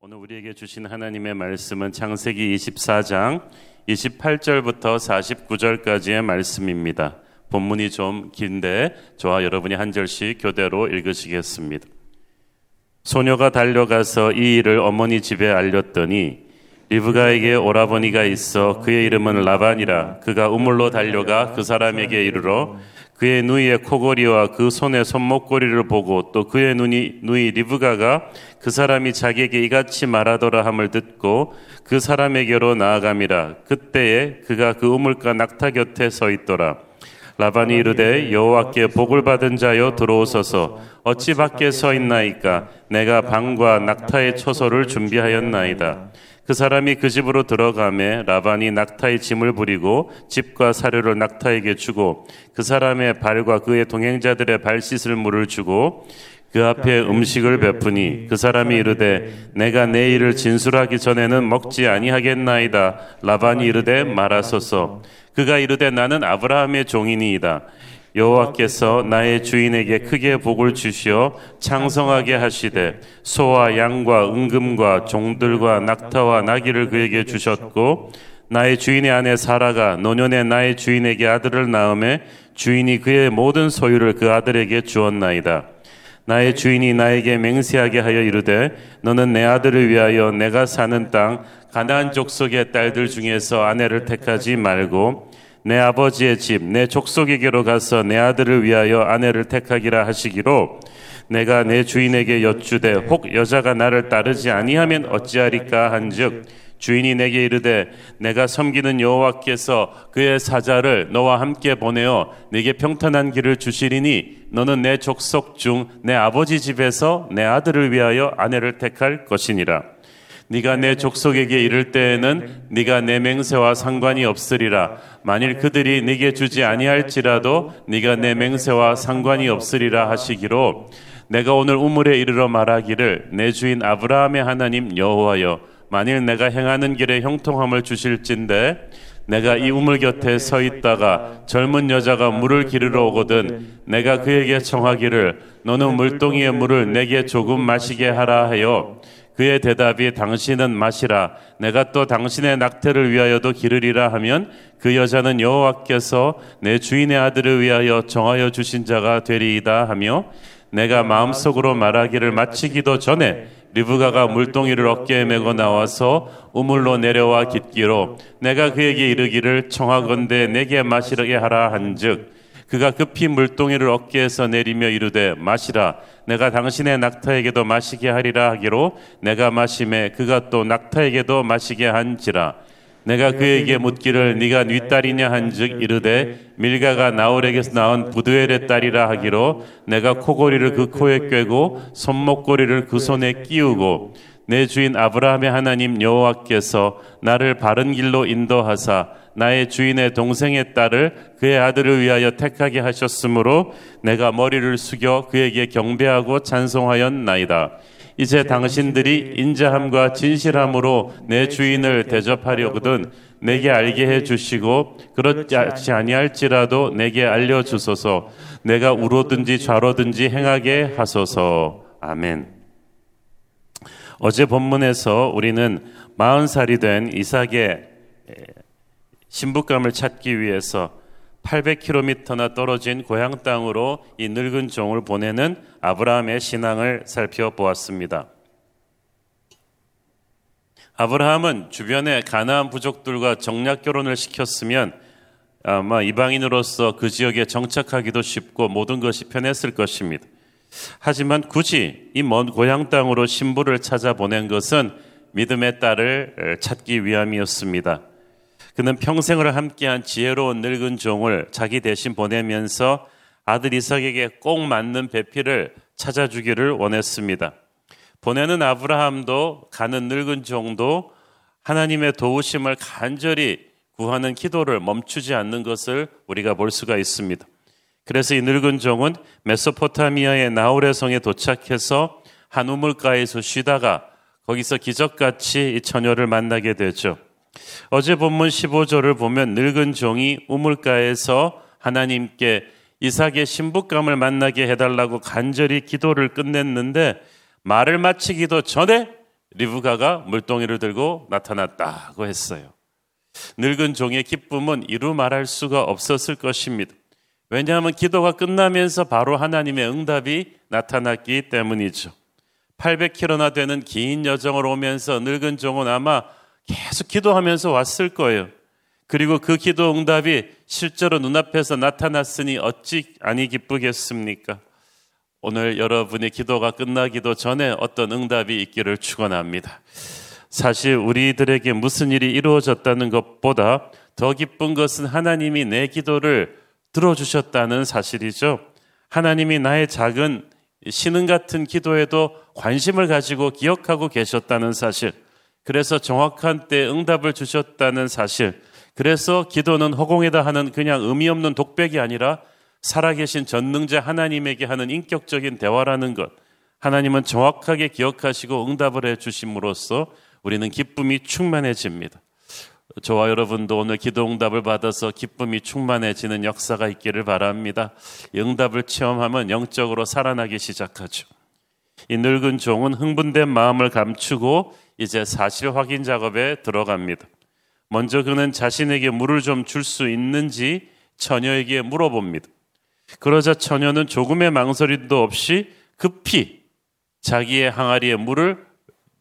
오늘 우리에게 주신 하나님의 말씀은 창세기 24장 28절부터 49절까지의 말씀입니다. 본문이 좀 긴데 저와 여러분이 한 절씩 교대로 읽으시겠습니다. 소녀가 달려가서 이 일을 어머니 집에 알렸더니 리브가에게 오라버니가 있어 그의 이름은 라반이라 그가 우물로 달려가 그 사람에게 이르러 그의 누이의 코골이와 그 손의 손목고리를 보고 또 그의 눈이, 누이 리브가가 그 사람이 자기에게 이같이 말하더라 함을 듣고 그 사람에게로 나아감이라. 그때에 그가 그 우물가 낙타 곁에 서 있더라. 라반이 이르되 여호와께 복을 받은 자여 들어오소서. 어찌 밖에 서 있나이까? 내가 방과 낙타의 초소를 준비하였나이다 그 사람이 그 집으로 들어가매 라반이 낙타의 짐을 부리고 집과 사료를 낙타에게 주고 그 사람의 발과 그의 동행자들의 발 씻을 물을 주고 그 앞에 음식을 베푸니 그 사람이 이르되 내가 내 일을 진술하기 전에는 먹지 아니하겠나이다. 라반이 이르되 말하소서. 그가 이르되 나는 아브라함의 종이니이다 여호와께서 나의 주인에게 크게 복을 주시어 창성하게 하시되 소와 양과 은금과 종들과 낙타와 나귀를 그에게 주셨고 나의 주인의 아내 사라가 노년에 나의 주인에게 아들을 낳음에 주인이 그의 모든 소유를 그 아들에게 주었나이다. 나의 주인이 나에게 맹세하게 하여 이르되 너는 내 아들을 위하여 내가 사는 땅 가나안 족속의 딸들 중에서 아내를 택하지 말고 내 아버지의 집, 내 족속에게로 가서 내 아들을 위하여 아내를 택하기라 하시기로 내가 내 주인에게 여쭈되 혹 여자가 나를 따르지 아니하면 어찌하리까 한즉 주인이 내게 이르되 내가 섬기는 여호와께서 그의 사자를 너와 함께 보내어 내게 평탄한 길을 주시리니 너는 내 족속 중 내 아버지 집에서 내 아들을 위하여 아내를 택할 것이니라. 네가 내 족속에게 이를 때에는 네가 내 맹세와 상관이 없으리라. 만일 그들이 네게 주지 아니할지라도 네가 내 맹세와 상관이 없으리라 하시기로 내가 오늘 우물에 이르러 말하기를 내 주인 아브라함의 하나님 여호와여 만일 내가 행하는 길에 형통함을 주실진데 내가 이 우물 곁에 서 있다가 젊은 여자가 물을 기르러 오거든 내가 그에게 청하기를 너는 물동이의 물을 내게 조금 마시게 하라 하여 그의 대답이 당신은 마시라. 내가 또 당신의 낙태를 위하여도 기르리라 하면 그 여자는 여호와께서 내 주인의 아들을 위하여 정하여 주신 자가 되리이다 하며 내가 마음속으로 말하기를 마치기도 전에 리브가가 물동이를 어깨에 메고 나와서 우물로 내려와 깃기로 내가 그에게 이르기를 청하건대 내게 마시게 하라 한즉 그가 급히 물동이를 어깨에서 내리며 이르되 마시라. 내가 당신의 낙타에게도 마시게 하리라 하기로 내가 마심에 그가 또 낙타에게도 마시게 한지라. 내가 그에게 묻기를 네가 네 딸이냐 한즉 이르되 밀가가 나홀에게서 낳은 부두엘의 딸이라 하기로 내가 코골이를 그 코에 꿰고 손목고리를 그 손에 끼우고 내 주인 아브라함의 하나님 여호와께서 나를 바른 길로 인도하사 나의 주인의 동생의 딸을 그의 아들을 위하여 택하게 하셨으므로 내가 머리를 숙여 그에게 경배하고 찬송하였나이다. 이제 당신들이 인자함과 진실함으로 내 주인을 대접하려거든 내게 알게 해 주시고 그렇지 아니할지라도 내게 알려 주소서 내가 우로든지 좌로든지 행하게 하소서 아멘. 어제 본문에서 우리는 마흔 살이 된 이삭의 신부감을 찾기 위해서 800km나 떨어진 고향 땅으로 이 늙은 종을 보내는 아브라함의 신앙을 살펴보았습니다. 아브라함은 주변의 가나안 부족들과 정략 결혼을 시켰으면 아마 이방인으로서 그 지역에 정착하기도 쉽고 모든 것이 편했을 것입니다. 하지만 굳이 이 먼 고향 땅으로 신부를 찾아 보낸 것은 믿음의 딸을 찾기 위함이었습니다. 그는 평생을 함께한 지혜로운 늙은 종을 자기 대신 보내면서 아들 이삭에게 꼭 맞는 배필을 찾아주기를 원했습니다. 보내는 아브라함도 가는 늙은 종도 하나님의 도우심을 간절히 구하는 기도를 멈추지 않는 것을 우리가 볼 수가 있습니다. 그래서 이 늙은 종은 메소포타미아의 나홀의 성에 도착해서 한 우물가에서 쉬다가 거기서 기적같이 이 처녀를 만나게 되죠. 어제 본문 15절을 보면 늙은 종이 우물가에서 하나님께 이삭의 신부감을 만나게 해달라고 간절히 기도를 끝냈는데 말을 마치기도 전에 리브가가 물동이를 들고 나타났다고 했어요. 늙은 종의 기쁨은 이루 말할 수가 없었을 것입니다. 왜냐하면 기도가 끝나면서 바로 하나님의 응답이 나타났기 때문이죠. 800km나 되는 긴 여정을 오면서 늙은 종은 아마 계속 기도하면서 왔을 거예요. 그리고 그 기도 응답이 실제로 눈앞에서 나타났으니 어찌 아니 기쁘겠습니까? 오늘 여러분의 기도가 끝나기도 전에 어떤 응답이 있기를 축원합니다. 사실 우리들에게 무슨 일이 이루어졌다는 것보다 더 기쁜 것은 하나님이 내 기도를 들어주셨다는 사실이죠. 하나님이 나의 작은 신흥 같은 기도에도 관심을 가지고 기억하고 계셨다는 사실. 그래서 정확한 때 응답을 주셨다는 사실. 그래서 기도는 허공에다 하는 그냥 의미 없는 독백이 아니라 살아계신 전능자 하나님에게 하는 인격적인 대화라는 것. 하나님은 정확하게 기억하시고 응답을 해 주심으로써 우리는 기쁨이 충만해집니다. 저와 여러분도 오늘 기도 응답을 받아서 기쁨이 충만해지는 역사가 있기를 바랍니다. 응답을 체험하면 영적으로 살아나기 시작하죠. 이 늙은 종은 흥분된 마음을 감추고 이제 사실 확인 작업에 들어갑니다. 먼저 그는 자신에게 물을 좀 줄 수 있는지 처녀에게 물어봅니다. 그러자 처녀는 조금의 망설임도 없이 급히 자기의 항아리에 물을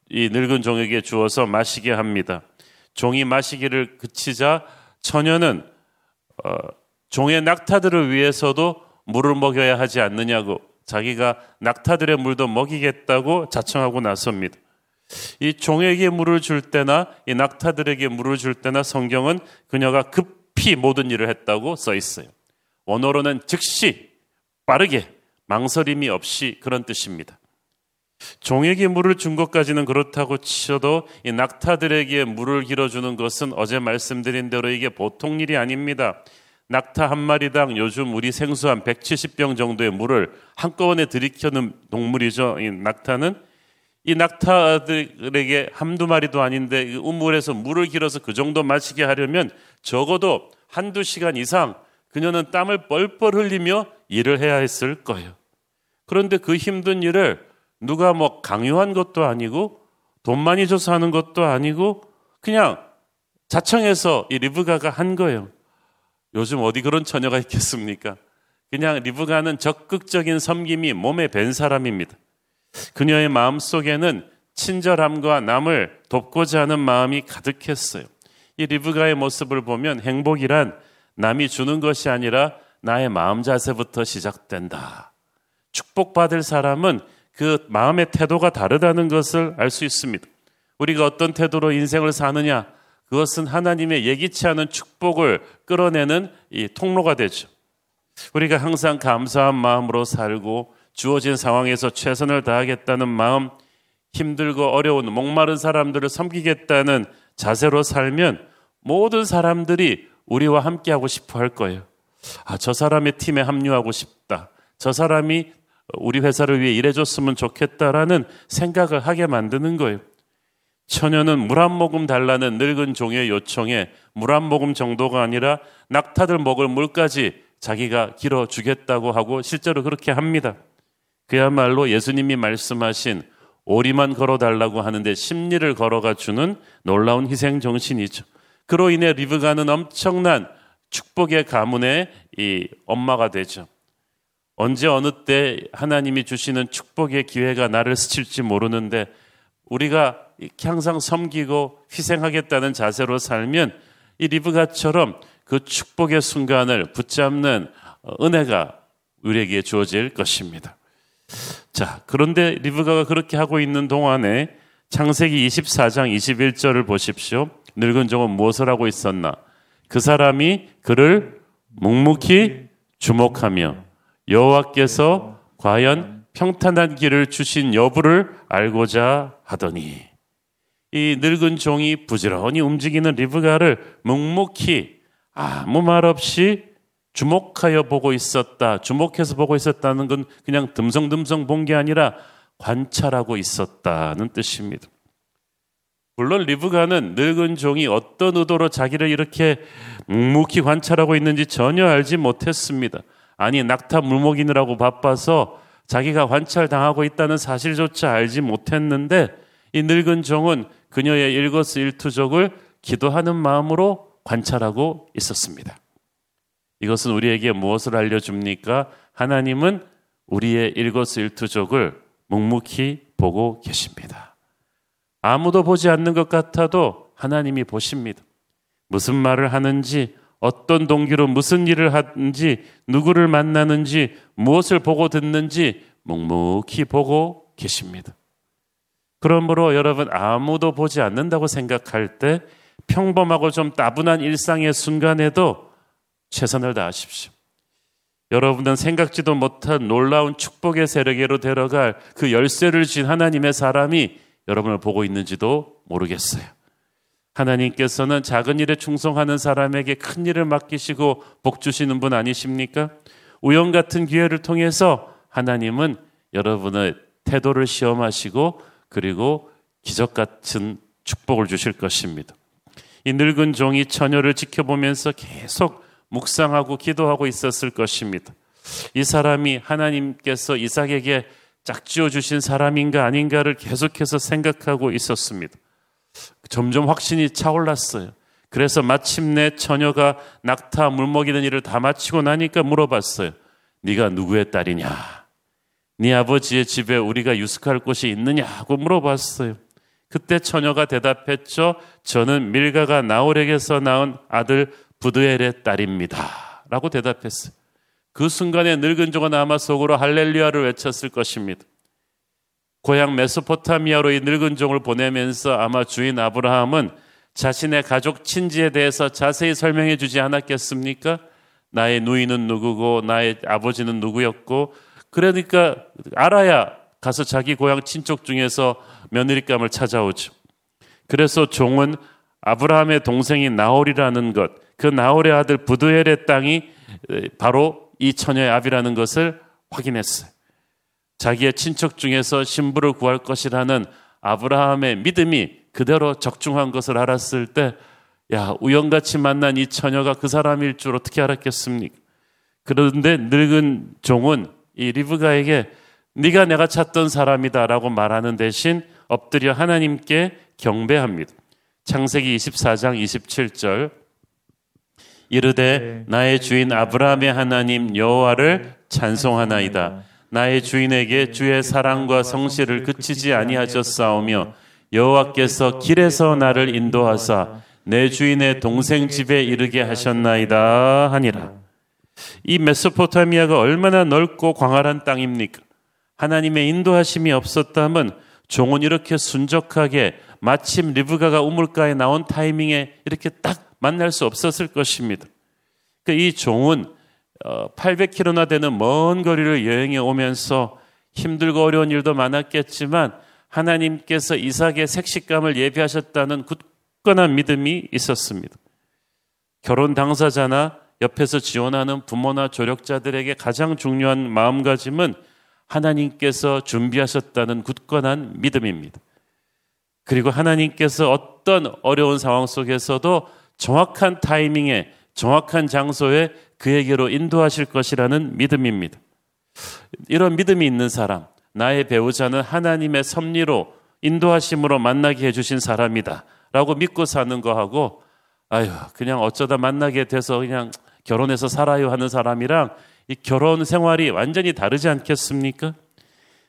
이 늙은 종에게 주어서 마시게 합니다. 종이 마시기를 그치자 처녀는 어, 종의 낙타들을 위해서도 물을 먹여야 하지 않느냐고 자기가 낙타들의 물도 먹이겠다고 자청하고 나섭니다. 이 종에게 물을 줄 때나 이 낙타들에게 물을 줄 때나 성경은 그녀가 급히 모든 일을 했다고 써 있어요. 원어로는 즉시 빠르게 망설임이 없이 그런 뜻입니다. 종에게 물을 준 것까지는 그렇다고 치셔도 이 낙타들에게 물을 길어주는 것은 어제 말씀드린 대로 이게 보통 일이 아닙니다. 낙타 한 마리당 요즘 우리 생수 한 170병 정도의 물을 한꺼번에 들이켜는 동물이죠. 이 낙타는 이 낙타들에게 한두 마리도 아닌데 우물에서 물을 길어서 그 정도 마시게 하려면 적어도 한두 시간 이상 그녀는 땀을 뻘뻘 흘리며 일을 해야 했을 거예요. 그런데 그 힘든 일을 누가 뭐 강요한 것도 아니고 돈 많이 줘서 하는 것도 아니고 그냥 자청해서 이 리브가가 한 거예요. 요즘 어디 그런 처녀가 있겠습니까? 그냥 리브가는 적극적인 섬김이 몸에 밴 사람입니다. 그녀의 마음 속에는 친절함과 남을 돕고자 하는 마음이 가득했어요. 이 리브가의 모습을 보면 행복이란 남이 주는 것이 아니라 나의 마음 자세부터 시작된다. 축복받을 사람은 그 마음의 태도가 다르다는 것을 알 수 있습니다. 우리가 어떤 태도로 인생을 사느냐, 그것은 하나님의 예기치 않은 축복을 끌어내는 이 통로가 되죠. 우리가 항상 감사한 마음으로 살고 주어진 상황에서 최선을 다하겠다는 마음, 힘들고 어려운 목마른 사람들을 섬기겠다는 자세로 살면 모든 사람들이 우리와 함께하고 싶어 할 거예요. 아, 저 사람의 팀에 합류하고 싶다. 저 사람이 우리 회사를 위해 일해줬으면 좋겠다라는 생각을 하게 만드는 거예요. 처녀는 물 한 모금 달라는 늙은 종의 요청에 물 한 모금 정도가 아니라 낙타들 먹을 물까지 자기가 길어 주겠다고 하고 실제로 그렇게 합니다. 그야말로 예수님이 말씀하신 오리만 걸어 달라고 하는데 심리를 걸어가 주는 놀라운 희생 정신이죠. 그로 인해 리브가는 엄청난 축복의 가문의 이 엄마가 되죠. 언제 어느 때 하나님이 주시는 축복의 기회가 나를 스칠지 모르는데 우리가 항상 섬기고 희생하겠다는 자세로 살면 이 리브가처럼 그 축복의 순간을 붙잡는 은혜가 우리에게 주어질 것입니다. 자, 그런데 리브가가 그렇게 하고 있는 동안에 창세기 24장 21절을 보십시오. 늙은 종은 무엇을 하고 있었나? 그 사람이 그를 묵묵히 주목하며 여호와께서 과연 평탄한 길을 주신 여부를 알고자 하더니 이 늙은 종이 부지런히 움직이는 리브가를 묵묵히 아무 말 없이 주목하여 보고 있었다. 주목해서 보고 있었다는 건 그냥 듬성듬성 본 게 아니라 관찰하고 있었다는 뜻입니다. 물론 리브가는 늙은 종이 어떤 의도로 자기를 이렇게 묵묵히 관찰하고 있는지 전혀 알지 못했습니다. 아니 낙타 물먹이느라고 바빠서 자기가 관찰당하고 있다는 사실조차 알지 못했는데 이 늙은 종은 그녀의 일거수일투족을 기도하는 마음으로 관찰하고 있었습니다. 이것은 우리에게 무엇을 알려줍니까? 하나님은 우리의 일거수일투족을 묵묵히 보고 계십니다. 아무도 보지 않는 것 같아도 하나님이 보십니다. 무슨 말을 하는지, 어떤 동기로 무슨 일을 하는지, 누구를 만나는지, 무엇을 보고 듣는지 묵묵히 보고 계십니다. 그러므로 여러분 아무도 보지 않는다고 생각할 때 평범하고 좀 따분한 일상의 순간에도 최선을 다하십시오. 여러분은 생각지도 못한 놀라운 축복의 세력에로 데려갈 그 열쇠를 쥔 하나님의 사람이 여러분을 보고 있는지도 모르겠어요. 하나님께서는 작은 일에 충성하는 사람에게 큰 일을 맡기시고 복 주시는 분 아니십니까? 우연 같은 기회를 통해서 하나님은 여러분의 태도를 시험하시고 그리고 기적 같은 축복을 주실 것입니다. 이 늙은 종이 처녀를 지켜보면서 계속 묵상하고 기도하고 있었을 것입니다. 이 사람이 하나님께서 이삭에게 짝지어 주신 사람인가 아닌가를 계속해서 생각하고 있었습니다. 점점 확신이 차올랐어요. 그래서 마침내 처녀가 낙타 물 먹이는 일을 다 마치고 나니까 물어봤어요. 네가 누구의 딸이냐? 네 아버지의 집에 우리가 유숙할 곳이 있느냐고 물어봤어요. 그때 처녀가 대답했죠. 저는 밀가가 나홀에게서 낳은 아들 부드엘의 딸입니다. 라고 대답했어요. 그 순간에 늙은 종은 아마 속으로 할렐루야를 외쳤을 것입니다. 고향 메소포타미아로 이 늙은 종을 보내면서 아마 주인 아브라함은 자신의 가족 친지에 대해서 자세히 설명해 주지 않았겠습니까? 나의 누이는 누구고 나의 아버지는 누구였고 그러니까 알아야 가서 자기 고향 친척 중에서 며느리감을 찾아오죠. 그래서 종은 아브라함의 동생인 나홀이라는 것, 그 나홀의 아들 부두엘의 땅이 바로 이 처녀의 아비라는 것을 확인했어요. 자기의 친척 중에서 신부를 구할 것이라는 아브라함의 믿음이 그대로 적중한 것을 알았을 때, 야, 우연같이 만난 이 처녀가 그 사람일 줄 어떻게 알았겠습니까? 그런데 늙은 종은 이 리브가에게 네가 내가 찾던 사람이다라고 말하는 대신 엎드려 하나님께 경배합니다. 창세기 24장 27절 이르되 네. 나의 주인 아브라함의 하나님 여호와를 찬송하나이다. 나의 주인에게 주의 사랑과 성실을 그치지 아니하셨사오며 여호와께서 길에서 나를 인도하사 내 주인의 동생 집에 이르게 하셨나이다 하니라. 이 메소포타미아가 얼마나 넓고 광활한 땅입니까? 하나님의 인도하심이 없었다면 종은 이렇게 순적하게 마침 리브가가 우물가에 나온 타이밍에 이렇게 딱 만날 수 없었을 것입니다. 그러니까 이 종은 800km나 어, 되는 먼 거리를 여행해 오면서 힘들고 어려운 일도 많았겠지만 하나님께서 이삭의 색식감을 예비하셨다는 굳건한 믿음이 있었습니다. 결혼 당사자나 옆에서 지원하는 부모나 조력자들에게 가장 중요한 마음가짐은 하나님께서 준비하셨다는 굳건한 믿음입니다. 그리고 하나님께서 어떤 어려운 상황 속에서도 정확한 타이밍에 정확한 장소에 그에게로 인도하실 것이라는 믿음입니다. 이런 믿음이 있는 사람, 나의 배우자는 하나님의 섭리로 인도하심으로 만나게 해주신 사람이다. 라고 믿고 사는 거하고, 아유, 그냥 어쩌다 만나게 돼서 그냥 결혼해서 살아요 하는 사람이랑 이 결혼 생활이 완전히 다르지 않겠습니까?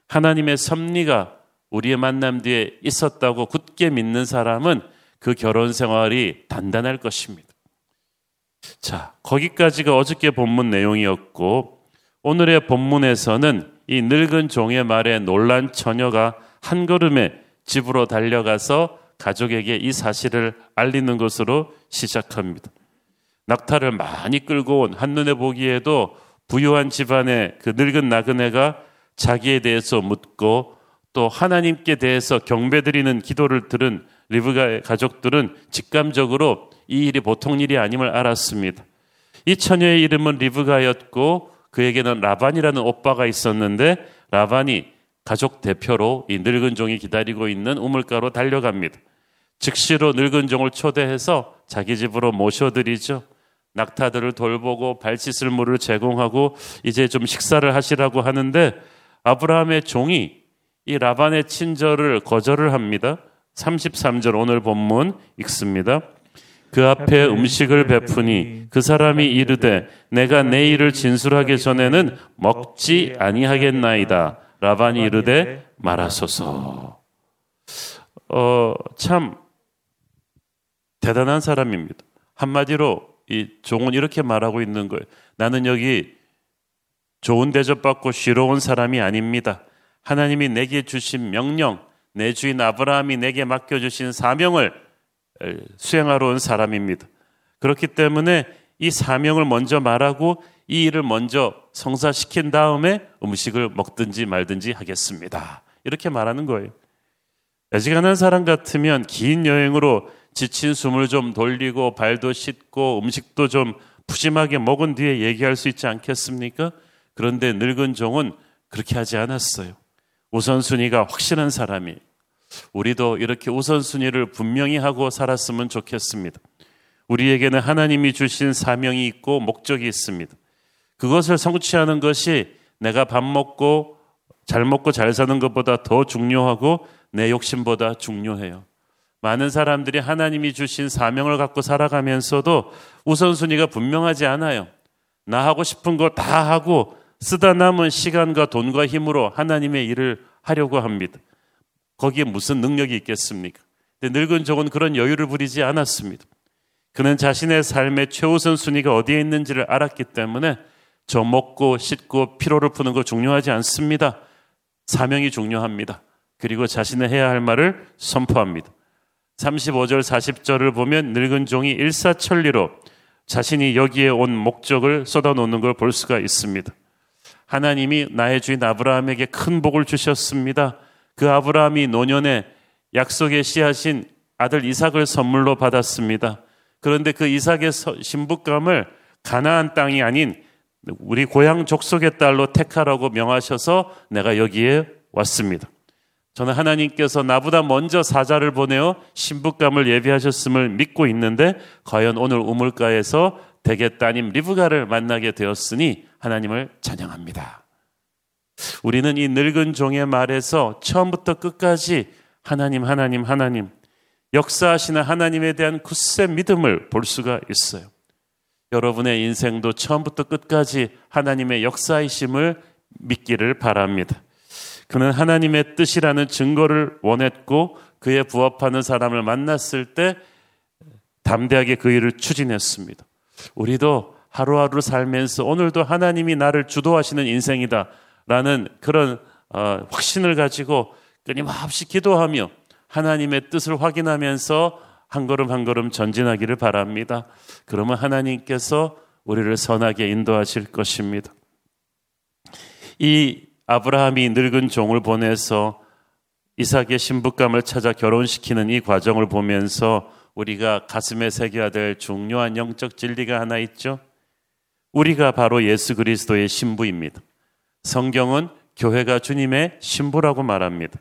하나님의 섭리가 우리의 만남 뒤에 있었다고 굳게 믿는 사람은 그 결혼 생활이 단단할 것입니다. 자, 거기까지가 어저께 본문 내용이었고 오늘의 본문에서는 이 늙은 종의 말에 놀란 처녀가 한 걸음에 집으로 달려가서 가족에게 이 사실을 알리는 것으로 시작합니다. 낙타를 많이 끌고 온 한눈에 보기에도 부유한 집안의 그 늙은 나그네가 자기에 대해서 묻고 또 하나님께 대해서 경배드리는 기도를 들은 리브가의 가족들은 직감적으로 이 일이 보통 일이 아님을 알았습니다. 이 처녀의 이름은 리브가였고 그에게는 라반이라는 오빠가 있었는데 라반이 가족 대표로 이 늙은 종이 기다리고 있는 우물가로 달려갑니다. 즉시로 늙은 종을 초대해서 자기 집으로 모셔드리죠. 낙타들을 돌보고 발치을 물을 제공하고 이제 좀 식사를 하시라고 하는데 아브라함의 종이 이 라반의 친절을 거절을 합니다. 33절 오늘 본문 읽습니다. 그 앞에 음식을 베푸니 그 사람이 이르되 내가 내 일을 진술하기 전에는 먹지 아니하겠나이다. 라반이 이르되 말하소서. 어, 참 대단한 사람입니다. 한마디로 이 종은 이렇게 말하고 있는 거예요. 나는 여기 좋은 대접받고 쉬러 온 사람이 아닙니다. 하나님이 내게 주신 명령, 내 주인 아브라함이 내게 맡겨주신 사명을 수행하러 온 사람입니다. 그렇기 때문에 이 사명을 먼저 말하고 이 일을 먼저 성사시킨 다음에 음식을 먹든지 말든지 하겠습니다. 이렇게 말하는 거예요. 애지간한 사람 같으면 긴 여행으로 지친 숨을 좀 돌리고 발도 씻고 음식도 좀 푸짐하게 먹은 뒤에 얘기할 수 있지 않겠습니까? 그런데 늙은 종은 그렇게 하지 않았어요. 우선순위가 확실한 사람이 우리도 이렇게 우선순위를 분명히 하고 살았으면 좋겠습니다. 우리에게는 하나님이 주신 사명이 있고 목적이 있습니다. 그것을 성취하는 것이 내가 밥 먹고 잘 먹고 잘 사는 것보다 더 중요하고 내 욕심보다 중요해요. 많은 사람들이 하나님이 주신 사명을 갖고 살아가면서도 우선순위가 분명하지 않아요. 나 하고 싶은 거다 하고 쓰다 남은 시간과 돈과 힘으로 하나님의 일을 하려고 합니다. 거기에 무슨 능력이 있겠습니까? 근데 늙은 종은 그런 여유를 부리지 않았습니다. 그는 자신의 삶의 최우선 순위가 어디에 있는지를 알았기 때문에 저 먹고 씻고 피로를 푸는 거 중요하지 않습니다. 사명이 중요합니다. 그리고 자신의 해야 할 말을 선포합니다. 35절 40절을 보면 늙은 종이 일사천리로 자신이 여기에 온 목적을 쏟아놓는 걸 볼 수가 있습니다. 하나님이 나의 주인 아브라함에게 큰 복을 주셨습니다. 그 아브라함이 노년에 약속의 씨앗인 아들 이삭을 선물로 받았습니다. 그런데 그 이삭의 신부감을 가나안 땅이 아닌 우리 고향 족속의 딸로 택하라고 명하셔서 내가 여기에 왔습니다. 저는 하나님께서 나보다 먼저 사자를 보내어 신부감을 예비하셨음을 믿고 있는데 과연 오늘 우물가에서 대개 따님 리브가를 만나게 되었으니 하나님을 찬양합니다. 우리는 이 늙은 종의 말에서 처음부터 끝까지 하나님, 하나님, 하나님, 역사하시는 하나님에 대한 굳세 믿음을 볼 수가 있어요. 여러분의 인생도 처음부터 끝까지 하나님의 역사이심을 믿기를 바랍니다. 그는 하나님의 뜻이라는 증거를 원했고 그에 부합하는 사람을 만났을 때 담대하게 그 일을 추진했습니다. 우리도 하루하루 살면서 오늘도 하나님이 나를 주도하시는 인생이다. 라는 그런 어, 확신을 가지고 끊임없이 기도하며 하나님의 뜻을 확인하면서 한 걸음 한 걸음 전진하기를 바랍니다. 그러면 하나님께서 우리를 선하게 인도하실 것입니다. 이 아브라함이 늙은 종을 보내서 이삭의 신부감을 찾아 결혼시키는 이 과정을 보면서 우리가 가슴에 새겨야 될 중요한 영적 진리가 하나 있죠. 우리가 바로 예수 그리스도의 신부입니다. 성경은 교회가 주님의 신부라고 말합니다.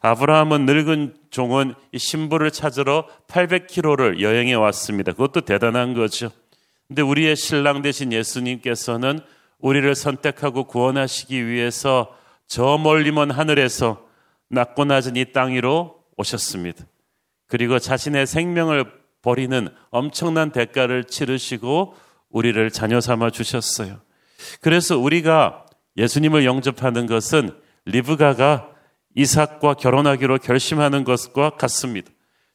아브라함은 늙은 종은 이 신부를 찾으러 800km를 여행해 왔습니다. 그것도 대단한 거죠. 근데 우리의 신랑 되신 예수님께서는 우리를 선택하고 구원하시기 위해서 저 멀리 먼 하늘에서 낮고 낮은 이 땅 위로 오셨습니다. 그리고 자신의 생명을 버리는 엄청난 대가를 치르시고 우리를 자녀 삼아 주셨어요. 그래서 우리가 예수님을 영접하는 것은 리브가가 이삭과 결혼하기로 결심하는 것과 같습니다.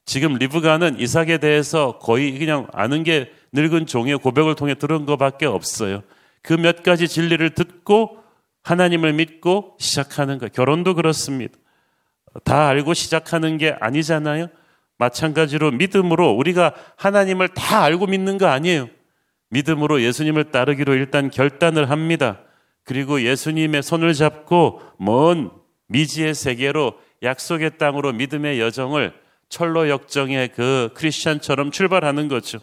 지금 리브가는 이삭에 대해서 거의 그냥 아는 게 늙은 종의 고백을 통해 들은 것밖에 없어요. 그 몇 가지 진리를 듣고 하나님을 믿고 시작하는 거. 결혼도 그렇습니다. 다 알고 시작하는 게 아니잖아요. 마찬가지로 믿음으로 우리가 하나님을 다 알고 믿는 거 아니에요. 믿음으로 예수님을 따르기로 일단 결단을 합니다. 그리고 예수님의 손을 잡고 먼 미지의 세계로 약속의 땅으로 믿음의 여정을 철로 역정의 그 크리스천처럼 출발하는 거죠.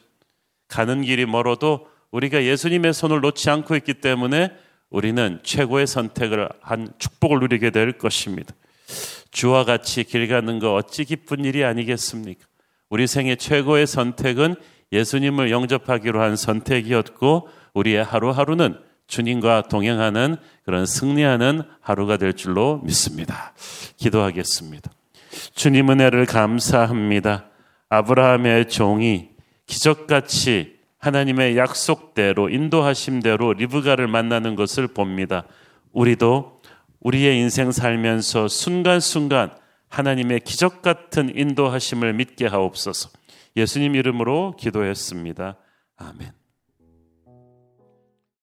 가는 길이 멀어도 우리가 예수님의 손을 놓지 않고 있기 때문에 우리는 최고의 선택을 한 축복을 누리게 될 것입니다. 주와 같이 길 가는 거 어찌 기쁜 일이 아니겠습니까? 우리 생애 최고의 선택은 예수님을 영접하기로 한 선택이었고 우리의 하루하루는 주님과 동행하는 그런 승리하는 하루가 될 줄로 믿습니다. 기도하겠습니다. 주님 은혜를 감사합니다. 아브라함의 종이 기적같이 하나님의 약속대로 인도하심대로 리브가를 만나는 것을 봅니다. 우리도 우리의 인생 살면서 순간순간 하나님의 기적 같은 인도하심을 믿게 하옵소서. 예수님 이름으로 기도했습니다. 아멘.